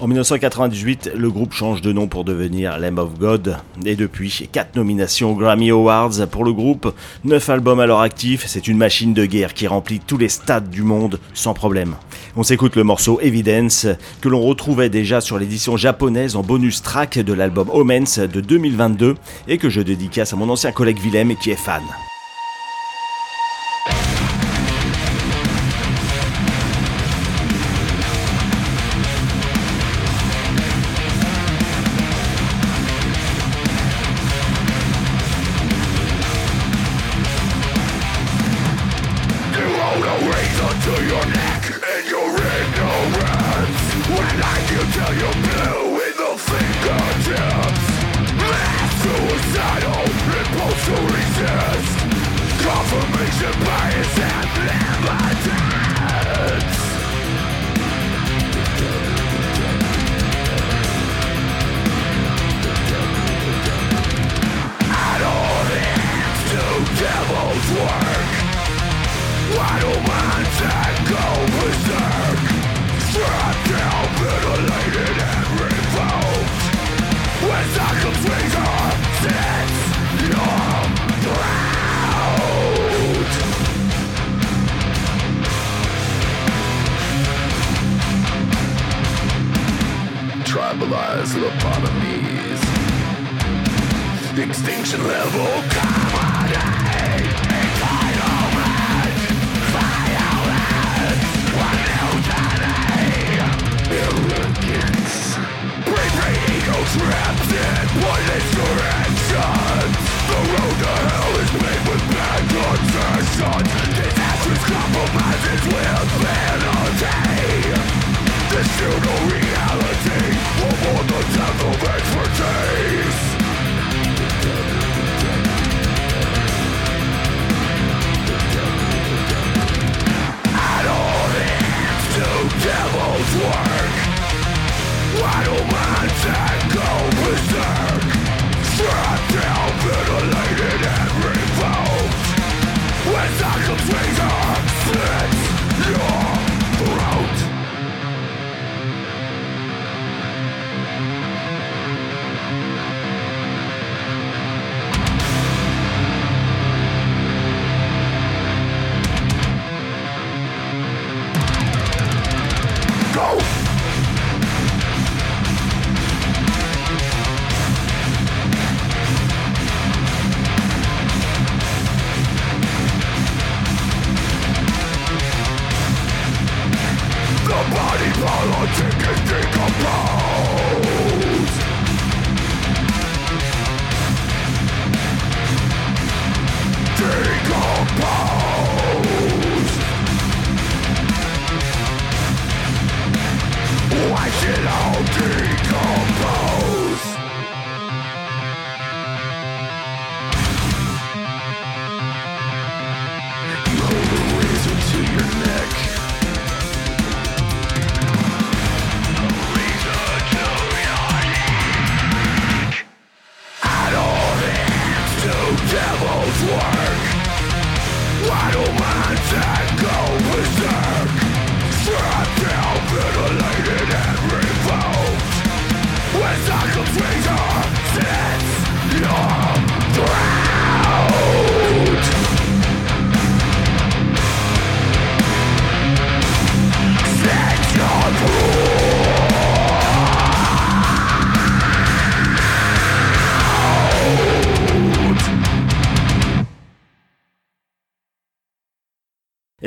En 1998, le groupe change de nom pour devenir Lamb of God, et depuis, 4 nominations aux Grammy Awards pour le groupe, 9 albums à leur actif, c'est une machine de guerre qui remplit tous les stades du monde sans problème. On s'écoute le morceau Evidence, que l'on retrouvait déjà sur l'édition japonaise en bonus track de l'album Omens de 2022, et que je dédicace à mon ancien collègue Willem qui est fan.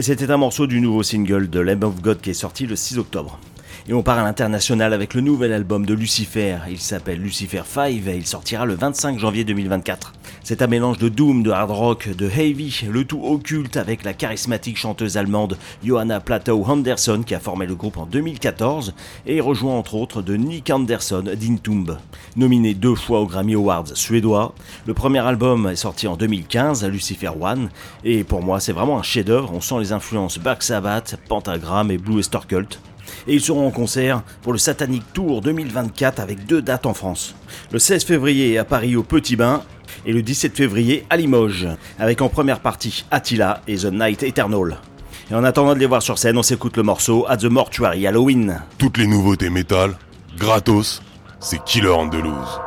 C'était un morceau du nouveau single de Lamb of God qui est sorti le 6 octobre. Et on part à l'international avec le nouvel album de Lucifer. Il s'appelle Lucifer 5 et il sortira le 25 janvier 2024. C'est un mélange de doom, de hard rock, de heavy, le tout occulte avec la charismatique chanteuse allemande Johanna Plateau Anderson qui a formé le groupe en 2014 et rejoint entre autres de Nick Anderson d'Intumb. Nominé deux fois aux Grammy Awards suédois, le premier album est sorti en 2015, Lucifer One, et pour moi c'est vraiment un chef-d'œuvre. On sent les influences Black Sabbath, Pentagram et Blue Cult et ils seront en concert pour le Satanic Tour 2024 avec deux dates en France. Le 16 février à Paris au Petit Bain et le 17 février à Limoges, avec en première partie Attila et The Night Eternal. Et en attendant de les voir sur scène, on s'écoute le morceau At the Mortuary Halloween. Toutes les nouveautés métal, gratos, c'est Killer Andalouse.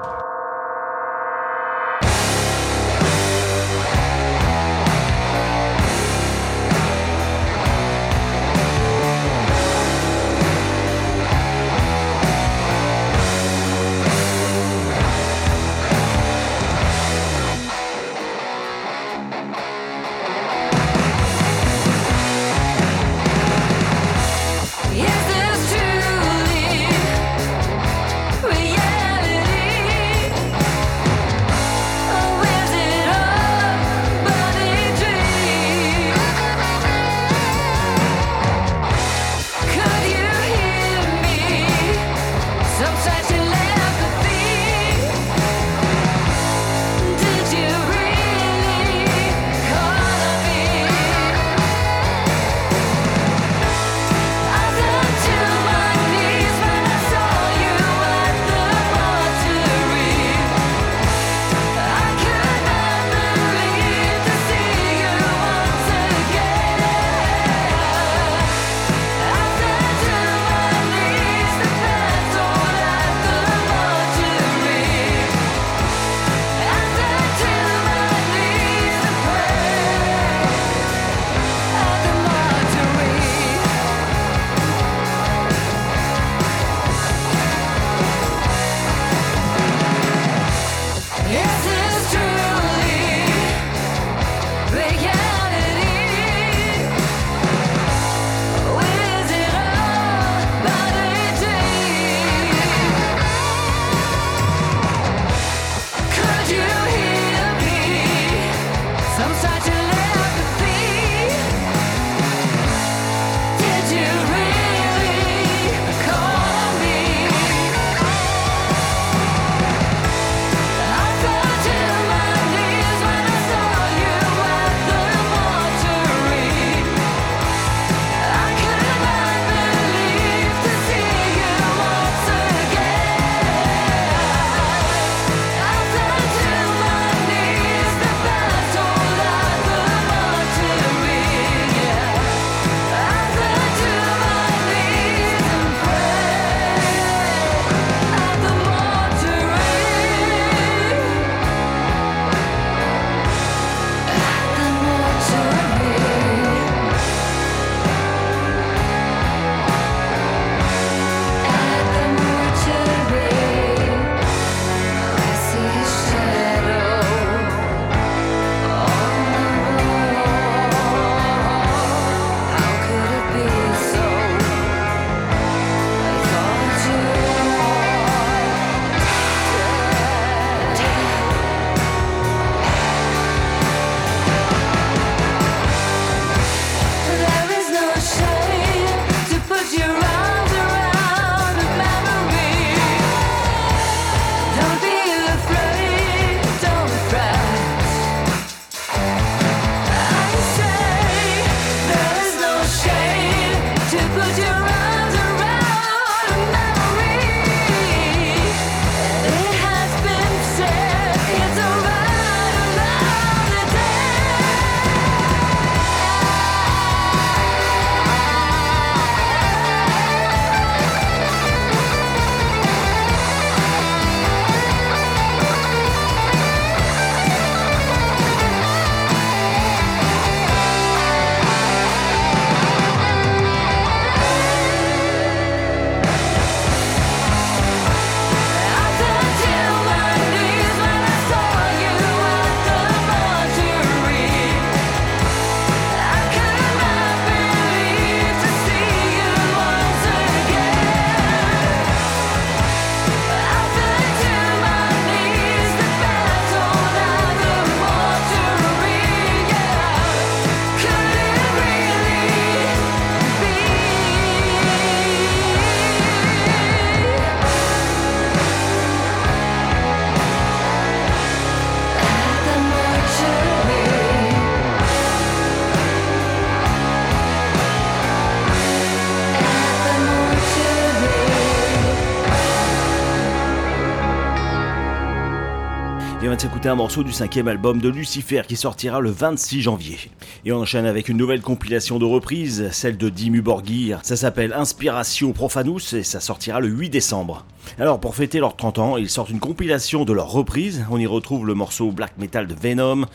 S'écouter un morceau du cinquième album de Lucifer qui sortira le 26 janvier. Et on enchaîne avec une nouvelle compilation de reprises, celle de Dimmu Borgir. Ça s'appelle Inspiratio Profanus et ça sortira le 8 décembre. Alors pour fêter leurs 30 ans, ils sortent une compilation de leurs reprises. On y retrouve le morceau black metal de Venom,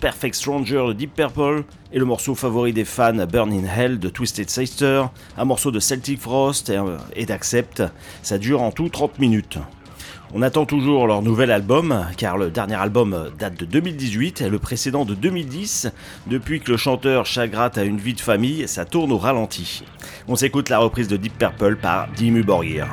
Perfect Stranger de Deep Purple, et le morceau favori des fans Burn in Hell de Twisted Sister, un morceau de Celtic Frost et, et d'Accept. Ça dure en tout 30 minutes. On attend toujours leur nouvel album, car le dernier album date de 2018 et le précédent de 2010. Depuis que le chanteur Chagrat a une vie de famille, ça tourne au ralenti. On s'écoute la reprise de Deep Purple par Dimmu Borgir.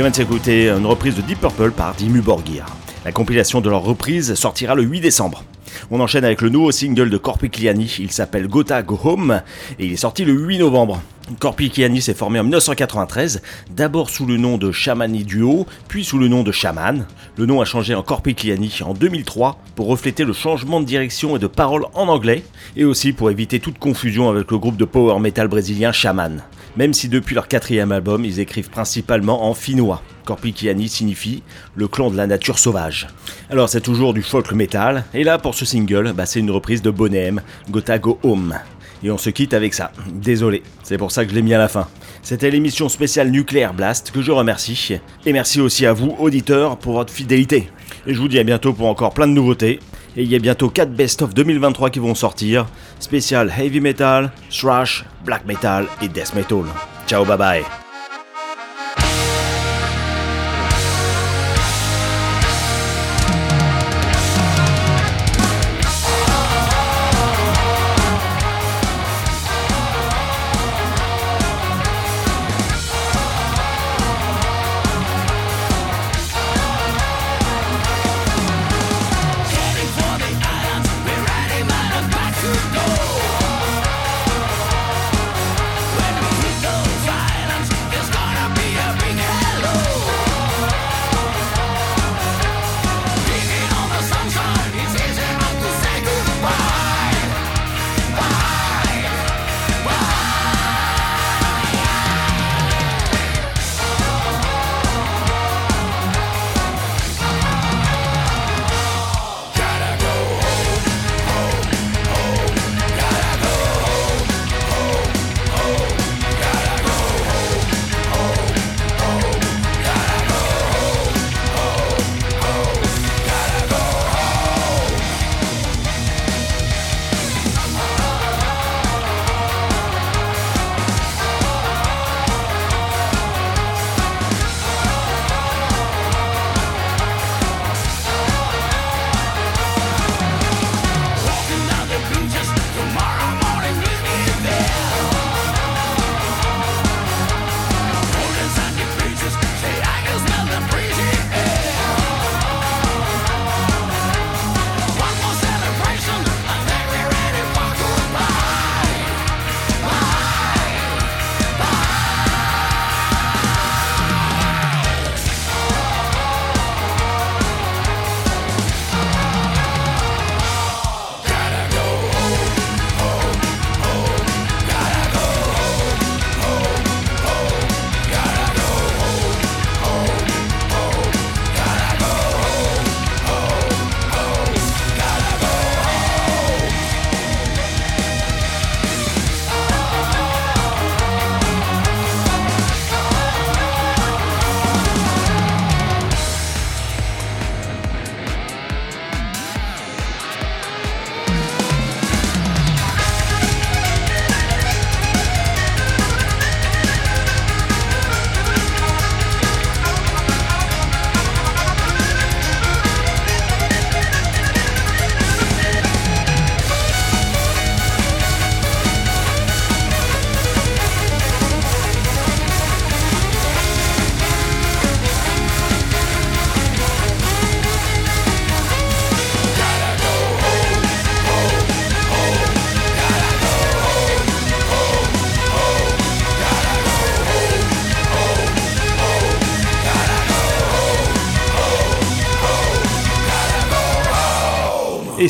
Et on vient une reprise de Deep Purple par Dimmu Borgir. La compilation de leur reprise sortira le 8 décembre. On enchaîne avec le nouveau single de Corpicliani, il s'appelle Gotha Go Home et il est sorti le 8 novembre. Corpicliani s'est formé en 1993, d'abord sous le nom de Shamani Duo, puis sous le nom de Shaman. Le nom a changé en Corpicliani en 2003 pour refléter le changement de direction et de parole en anglais, et aussi pour éviter toute confusion avec le groupe de power metal brésilien Shaman. Même si depuis leur quatrième album, ils écrivent principalement en finnois. Corpicliani signifie le clan de la nature sauvage. Alors c'est toujours du folk metal, et là pour ce single, bah, c'est une reprise de Bonem, Gotha Go Home. Et on se quitte avec ça. Désolé, c'est pour ça que je l'ai mis à la fin. C'était l'émission spéciale Nuclear Blast que je remercie. Et merci aussi à vous, auditeurs, pour votre fidélité. Et je vous dis à bientôt pour encore plein de nouveautés. Et il y a bientôt 4 best-of 2023 qui vont sortir. Spécial heavy metal, thrash, black metal et death metal. Ciao, bye bye.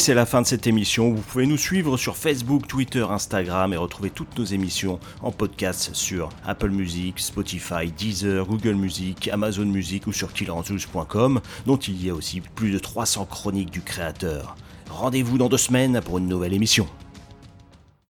C'est la fin de cette émission. Vous pouvez nous suivre sur Facebook, Twitter, Instagram et retrouver toutes nos émissions en podcast sur Apple Music, Spotify, Deezer, Google Music, Amazon Music ou sur killeranzus.com, dont il y a aussi plus de 300 chroniques du créateur. Rendez-vous dans deux semaines pour une nouvelle émission.